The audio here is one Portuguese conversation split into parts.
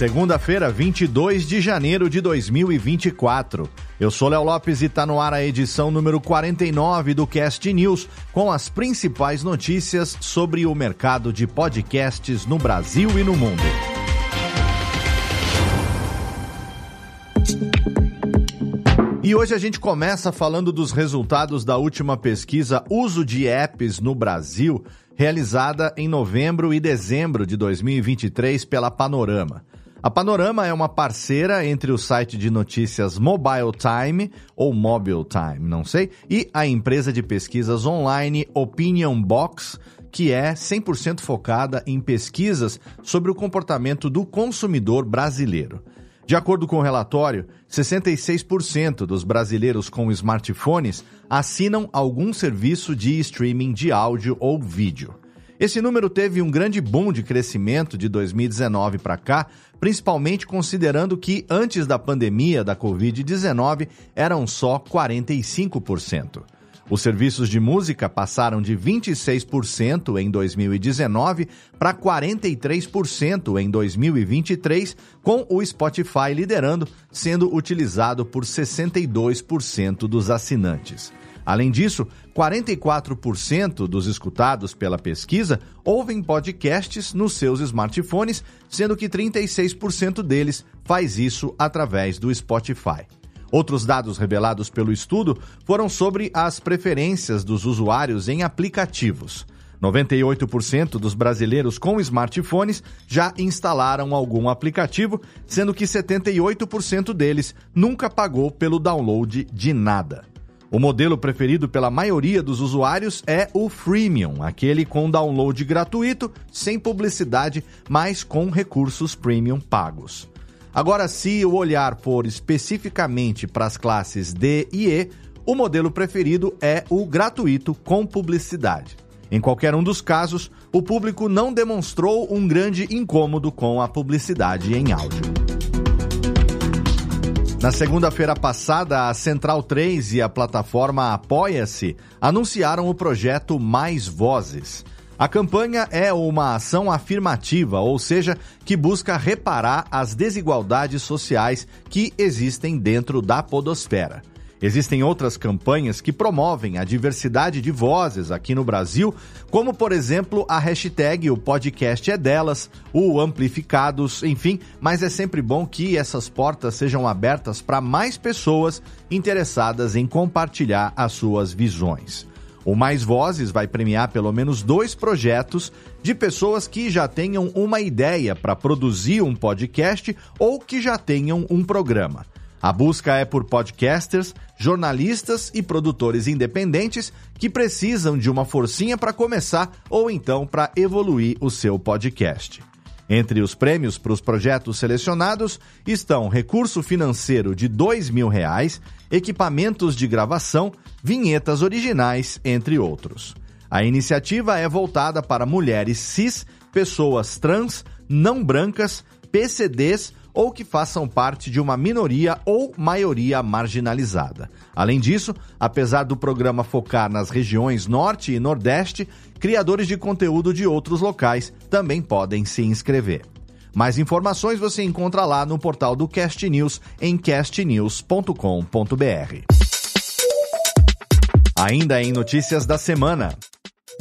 Segunda-feira, 22 de janeiro de 2024. Eu sou Léo Lopes e está no ar a edição número 49 do Cast News, com as principais notícias sobre o mercado de podcasts no Brasil e no mundo. E hoje a gente começa falando dos resultados da última pesquisa Uso de Apps no Brasil, realizada em novembro e dezembro de 2023 pela Panorama. A Panorama é uma parceira entre o site de notícias Mobile Time, ou Mobile Time, não sei, e a empresa de pesquisas online Opinion Box, que é 100% focada em pesquisas sobre o comportamento do consumidor brasileiro. De acordo com o relatório, 66% dos brasileiros com smartphones assinam algum serviço de streaming de áudio ou vídeo. Esse número teve um grande boom de crescimento de 2019 para cá, principalmente considerando que antes da pandemia da Covid-19 eram só 45%. Os serviços de música passaram de 26% em 2019 para 43% em 2023, com o Spotify liderando, sendo utilizado por 62% dos assinantes. Além disso, 44% dos escutados pela pesquisa ouvem podcasts nos seus smartphones, sendo que 36% deles faz isso através do Spotify. Outros dados revelados pelo estudo foram sobre as preferências dos usuários em aplicativos. 98% dos brasileiros com smartphones já instalaram algum aplicativo, sendo que 78% deles nunca pagou pelo download de nada. O modelo preferido pela maioria dos usuários é o freemium, aquele com download gratuito, sem publicidade, mas com recursos premium pagos. Agora, se o olhar for especificamente para as classes D e E, o modelo preferido é o gratuito com publicidade. Em qualquer um dos casos, o público não demonstrou um grande incômodo com a publicidade em áudio. Na segunda-feira passada, a Central 3 e a plataforma Apoia-se anunciaram o projeto Mais Vozes. A campanha é uma ação afirmativa, ou seja, que busca reparar as desigualdades sociais que existem dentro da podosfera. Existem outras campanhas que promovem a diversidade de vozes aqui no Brasil, como por exemplo a hashtag O Podcast é Delas, o Amplificados, enfim, mas é sempre bom que essas portas sejam abertas para mais pessoas interessadas em compartilhar as suas visões. O Mais Vozes vai premiar pelo menos dois projetos de pessoas que já tenham uma ideia para produzir um podcast ou que já tenham um programa. A busca é por podcasters, jornalistas e produtores independentes que precisam de uma forcinha para começar ou então para evoluir o seu podcast. Entre os prêmios para os projetos selecionados estão recurso financeiro de R$ mil reais, equipamentos de gravação, vinhetas originais, entre outros. A iniciativa é voltada para mulheres cis, pessoas trans, não brancas, PCDs ou que façam parte de uma minoria ou maioria marginalizada. Além disso, apesar do programa focar nas regiões Norte e Nordeste, criadores de conteúdo de outros locais também podem se inscrever. Mais informações você encontra lá no portal do Cast News em castnews.com.br. Ainda em notícias da semana.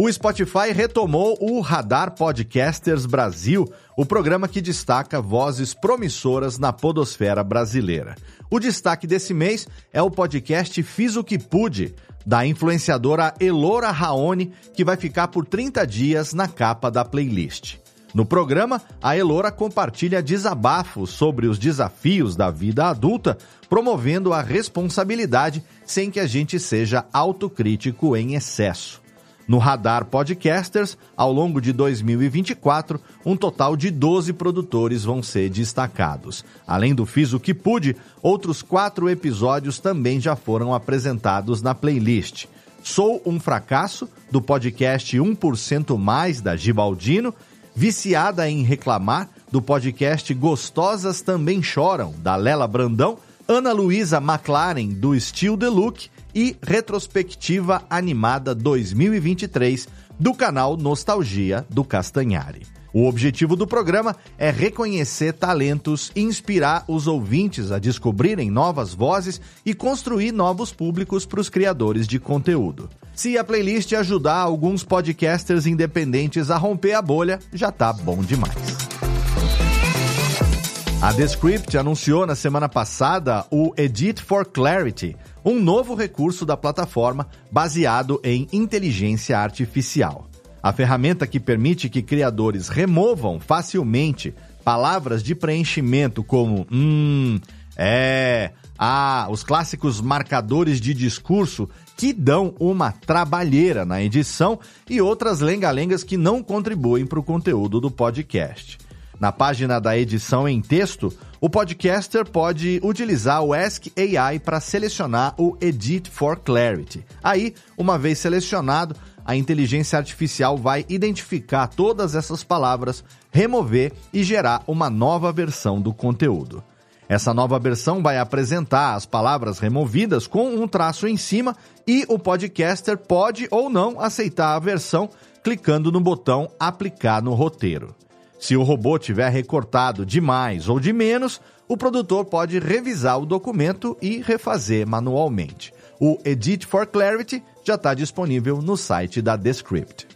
O Spotify retomou o Radar Podcasters Brasil, o programa que destaca vozes promissoras na podosfera brasileira. O destaque desse mês é o podcast Fiz o que Pude, da influenciadora Elora Raoni, que vai ficar por 30 dias na capa da playlist. No programa, a Elora compartilha desabafos sobre os desafios da vida adulta, promovendo a responsabilidade sem que a gente seja autocrítico em excesso. No Radar Podcasters, ao longo de 2024, um total de 12 produtores vão ser destacados. Além do Fiz o que Pude, outros quatro episódios também já foram apresentados na playlist. Sou um Fracasso, do podcast 1% Mais da Gibaldino, Viciada em Reclamar, do podcast Gostosas Também Choram, da Lela Brandão, Ana Luísa McLaren, do Still The Look e Retrospectiva Animada 2023 do canal Nostalgia do Castanhari. O objetivo do programa é reconhecer talentos, inspirar os ouvintes a descobrirem novas vozes e construir novos públicos para os criadores de conteúdo. Se a playlist ajudar alguns podcasters independentes a romper a bolha, já tá bom demais. A Descript anunciou na semana passada o Edit for Clarity, um novo recurso da plataforma baseado em inteligência artificial. A ferramenta que permite que criadores removam facilmente palavras de preenchimento como hum, é, ah, os clássicos marcadores de discurso que dão uma trabalheira na edição e outras lengalengas que não contribuem para o conteúdo do podcast. Na página da edição em texto, o podcaster pode utilizar o Ask AI para selecionar o Edit for Clarity. Aí, uma vez selecionado, a inteligência artificial vai identificar todas essas palavras, remover e gerar uma nova versão do conteúdo. Essa nova versão vai apresentar as palavras removidas com um traço em cima e o podcaster pode ou não aceitar a versão clicando no botão Aplicar no roteiro. Se o robô tiver recortado de mais ou de menos, o produtor pode revisar o documento e refazer manualmente. O Edit for Clarity já está disponível no site da Descript.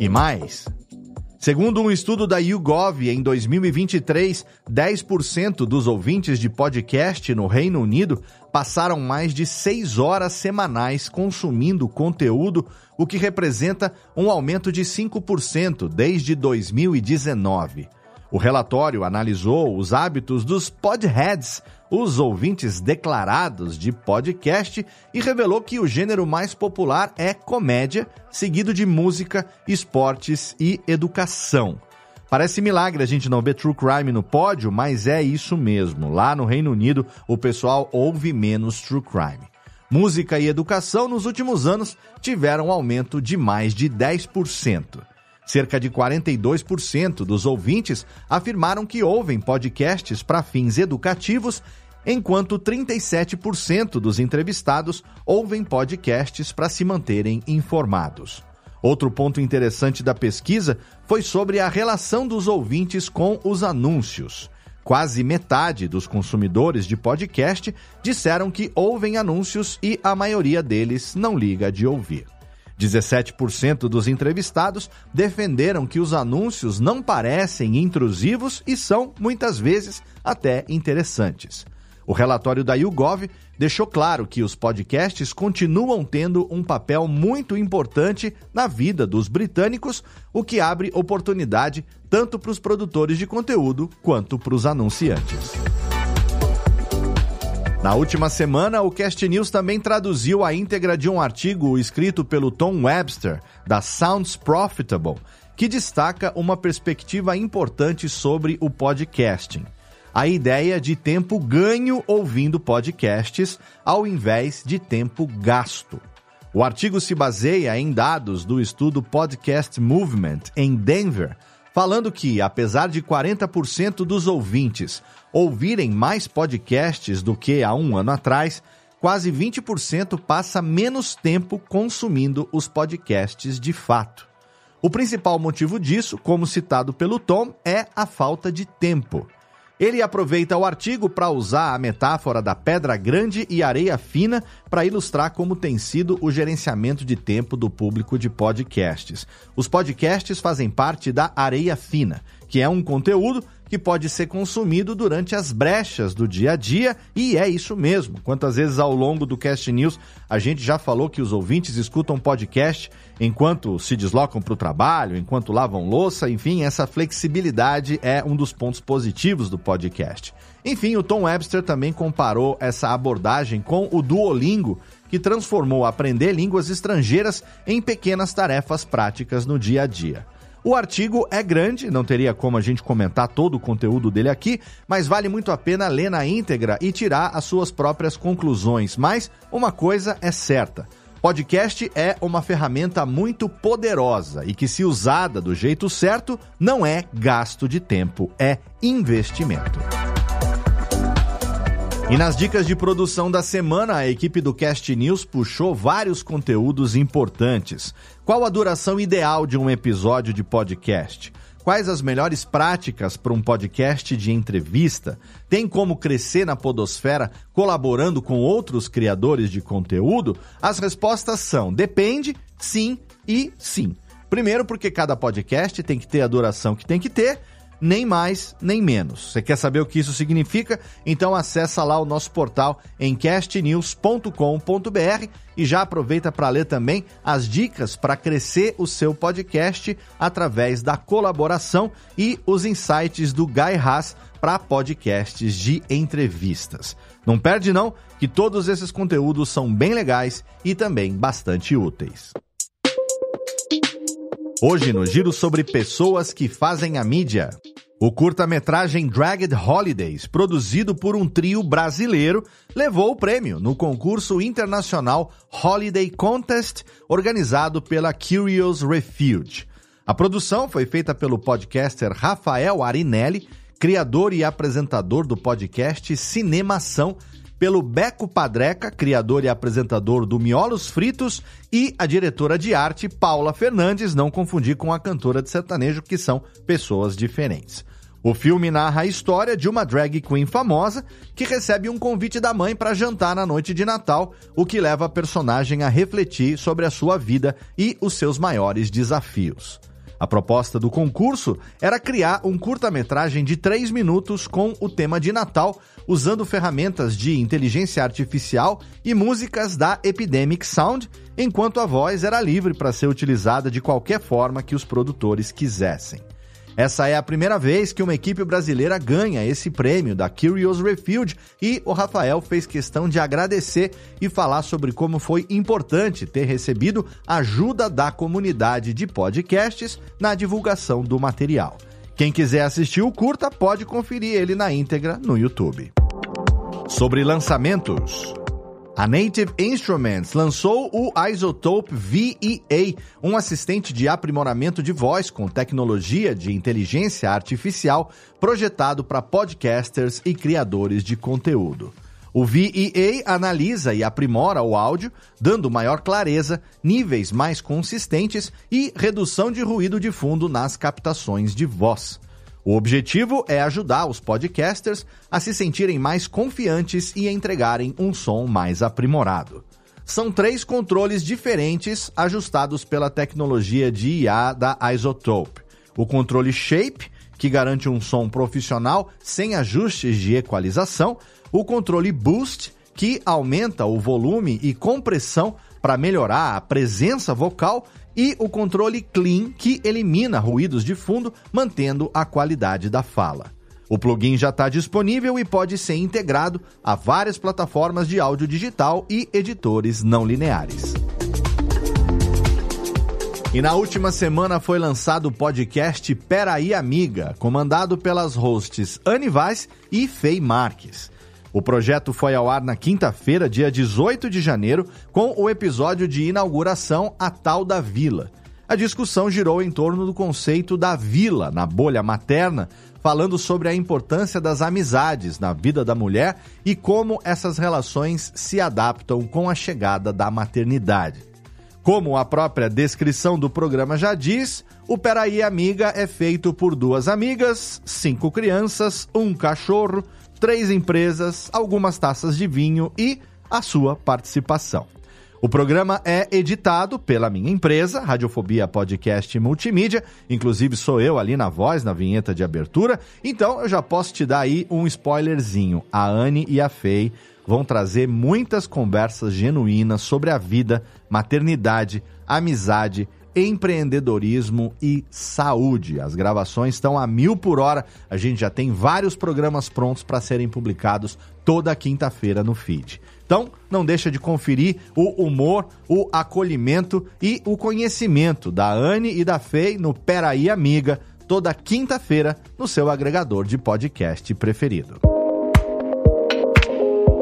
E mais, Segundo um estudo da YouGov, em 2023, 10% dos ouvintes de podcast no Reino Unido passaram mais de 6 horas semanais consumindo conteúdo, o que representa um aumento de 5% desde 2019. O relatório analisou os hábitos dos podheads, os ouvintes declarados de podcast, e revelou que o gênero mais popular é comédia, seguido de música, esportes e educação. Parece milagre a gente não ver True Crime no pódio, mas é isso mesmo. Lá no Reino Unido, o pessoal ouve menos True Crime. Música e educação nos últimos anos tiveram um aumento de mais de 10%. Cerca de 42% dos ouvintes afirmaram que ouvem podcasts para fins educativos, enquanto 37% dos entrevistados ouvem podcasts para se manterem informados. Outro ponto interessante da pesquisa foi sobre a relação dos ouvintes com os anúncios. Quase metade dos consumidores de podcast disseram que ouvem anúncios e a maioria deles não liga de ouvir. 17% dos entrevistados defenderam que os anúncios não parecem intrusivos e são, muitas vezes, até interessantes. O relatório da YouGov deixou claro que os podcasts continuam tendo um papel muito importante na vida dos britânicos, o que abre oportunidade tanto para os produtores de conteúdo quanto para os anunciantes. Na última semana, o Cast News também traduziu a íntegra de um artigo escrito pelo Tom Webster, da Sounds Profitable, que destaca uma perspectiva importante sobre o podcasting. A ideia de tempo ganho ouvindo podcasts ao invés de tempo gasto. O artigo se baseia em dados do estudo Podcast Movement em Denver, falando que, apesar de 40% dos ouvintes ouvirem mais podcasts do que há um ano atrás, quase 20% passa menos tempo consumindo os podcasts de fato. O principal motivo disso, como citado pelo Tom, é a falta de tempo. Ele aproveita o artigo para usar a metáfora da pedra grande e areia fina para ilustrar como tem sido o gerenciamento de tempo do público de podcasts. Os podcasts fazem parte da areia fina, que é um conteúdo que pode ser consumido durante as brechas do dia a dia, e é isso mesmo. Quantas vezes ao longo do Cast News a gente já falou que os ouvintes escutam podcast enquanto se deslocam para o trabalho, enquanto lavam louça, enfim, essa flexibilidade é um dos pontos positivos do podcast. Enfim, o Tom Webster também comparou essa abordagem com o Duolingo, que transformou aprender línguas estrangeiras em pequenas tarefas práticas no dia a dia. O artigo é grande, não teria como a gente comentar todo o conteúdo dele aqui, mas vale muito a pena ler na íntegra e tirar as suas próprias conclusões. Mas uma coisa é certa: podcast é uma ferramenta muito poderosa e que, se usada do jeito certo, não é gasto de tempo, é investimento. E nas dicas de produção da semana, a equipe do Cast News puxou vários conteúdos importantes. Qual a duração ideal de um episódio de podcast? Quais as melhores práticas para um podcast de entrevista? Tem como crescer na Podosfera colaborando com outros criadores de conteúdo? As respostas são: depende, sim e sim. Primeiro, porque cada podcast tem que ter a duração que tem que ter nem mais nem menos. Você quer saber o que isso significa? Então acessa lá o nosso portal em castnews.com.br e já aproveita para ler também as dicas para crescer o seu podcast através da colaboração e os insights do Guy Haas para podcasts de entrevistas. Não perde não, que todos esses conteúdos são bem legais e também bastante úteis. Hoje no giro sobre pessoas que fazem a mídia. O curta-metragem Dragged Holidays, produzido por um trio brasileiro, levou o prêmio no concurso internacional Holiday Contest, organizado pela Curious Refuge. A produção foi feita pelo podcaster Rafael Arinelli, criador e apresentador do podcast Cinemação, pelo Beco Padreca, criador e apresentador do Miolos Fritos, e a diretora de arte Paula Fernandes, não confundir com a cantora de sertanejo, que são pessoas diferentes. O filme narra a história de uma drag queen famosa que recebe um convite da mãe para jantar na noite de Natal, o que leva a personagem a refletir sobre a sua vida e os seus maiores desafios. A proposta do concurso era criar um curta-metragem de 3 minutos com o tema de Natal, usando ferramentas de inteligência artificial e músicas da Epidemic Sound, enquanto a voz era livre para ser utilizada de qualquer forma que os produtores quisessem. Essa é a primeira vez que uma equipe brasileira ganha esse prêmio da Curious Refuge e o Rafael fez questão de agradecer e falar sobre como foi importante ter recebido ajuda da comunidade de podcasts na divulgação do material. Quem quiser assistir o curta pode conferir ele na íntegra no YouTube. Sobre lançamentos. A Native Instruments lançou o Isotope VEA, um assistente de aprimoramento de voz com tecnologia de inteligência artificial projetado para podcasters e criadores de conteúdo. O VEA analisa e aprimora o áudio, dando maior clareza, níveis mais consistentes e redução de ruído de fundo nas captações de voz. O objetivo é ajudar os podcasters a se sentirem mais confiantes e entregarem um som mais aprimorado. São três controles diferentes ajustados pela tecnologia de IA da Isotope. O controle Shape, que garante um som profissional sem ajustes de equalização, o controle Boost, que aumenta o volume e compressão para melhorar a presença vocal e o controle Clean, que elimina ruídos de fundo, mantendo a qualidade da fala. O plugin já está disponível e pode ser integrado a várias plataformas de áudio digital e editores não lineares. E na última semana foi lançado o podcast Peraí Amiga, comandado pelas hosts Anne Vaz e Fei Marques. O projeto foi ao ar na quinta-feira, dia 18 de janeiro, com o episódio de inauguração A Tal da Vila. A discussão girou em torno do conceito da vila na bolha materna, falando sobre a importância das amizades na vida da mulher e como essas relações se adaptam com a chegada da maternidade. Como a própria descrição do programa já diz, o Peraí Amiga é feito por duas amigas, cinco crianças, um cachorro, três empresas, algumas taças de vinho e a sua participação. O programa é editado pela minha empresa, Radiofobia Podcast Multimídia. Inclusive sou eu ali na voz, na vinheta de abertura. Então eu já posso te dar aí um spoilerzinho. A Anne e a Fei vão trazer muitas conversas genuínas sobre a vida, maternidade, amizade, empreendedorismo e saúde. As gravações estão a mil por hora. A gente já tem vários programas prontos para serem publicados toda quinta-feira no feed. Então, não deixa de conferir o humor, o acolhimento e o conhecimento da Anne e da Fei no Peraí Amiga, toda quinta-feira, no seu agregador de podcast preferido.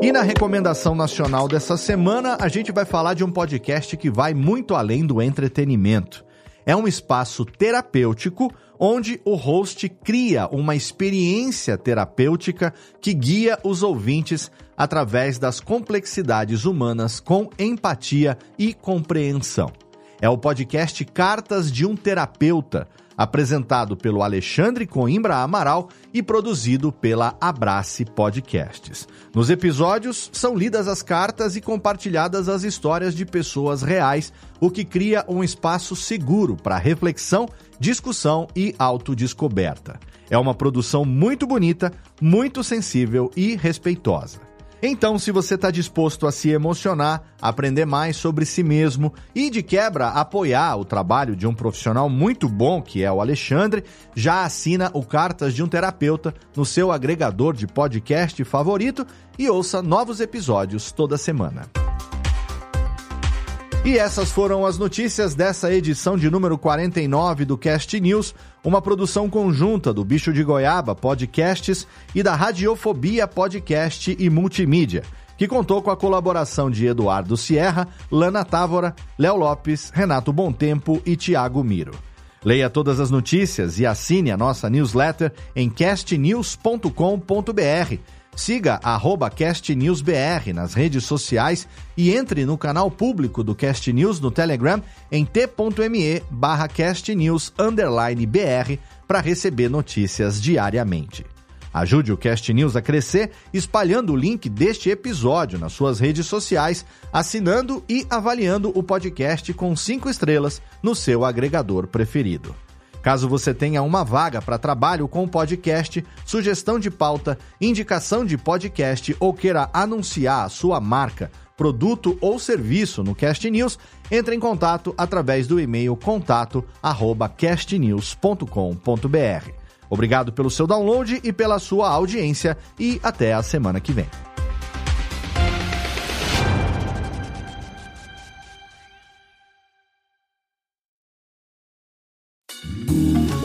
E na recomendação nacional dessa semana, a gente vai falar de um podcast que vai muito além do entretenimento. É um espaço terapêutico onde o host cria uma experiência terapêutica que guia os ouvintes através das complexidades humanas com empatia e compreensão. É o podcast Cartas de um Terapeuta, apresentado pelo Alexandre Coimbra Amaral e produzido pela Abrace Podcasts. Nos episódios, são lidas as cartas e compartilhadas as histórias de pessoas reais, o que cria um espaço seguro para reflexão, discussão e autodescoberta. É uma produção muito bonita, muito sensível e respeitosa. Então, se você está disposto a se emocionar, aprender mais sobre si mesmo e, de quebra, apoiar o trabalho de um profissional muito bom, que é o Alexandre, já assina o Cartas de um Terapeuta no seu agregador de podcast favorito e ouça novos episódios toda semana. E essas foram as notícias dessa edição de número 49 do Cast News, uma produção conjunta do Bicho de Goiaba Podcasts e da Radiofobia Podcast e Multimídia, que contou com a colaboração de Eduardo Sierra, Lana Távora, Léo Lopes, Renato Tempo e Tiago Miro. Leia todas as notícias e assine a nossa newsletter em castnews.com.br Siga arroba CastNewsBR nas redes sociais e entre no canal público do Cast News no Telegram em t.me barra BR para receber notícias diariamente. Ajude o Cast News a crescer espalhando o link deste episódio nas suas redes sociais, assinando e avaliando o podcast com cinco estrelas no seu agregador preferido. Caso você tenha uma vaga para trabalho com podcast, sugestão de pauta, indicação de podcast ou queira anunciar a sua marca, produto ou serviço no Cast News, entre em contato através do e-mail contato@castnews.com.br. Obrigado pelo seu download e pela sua audiência e até a semana que vem.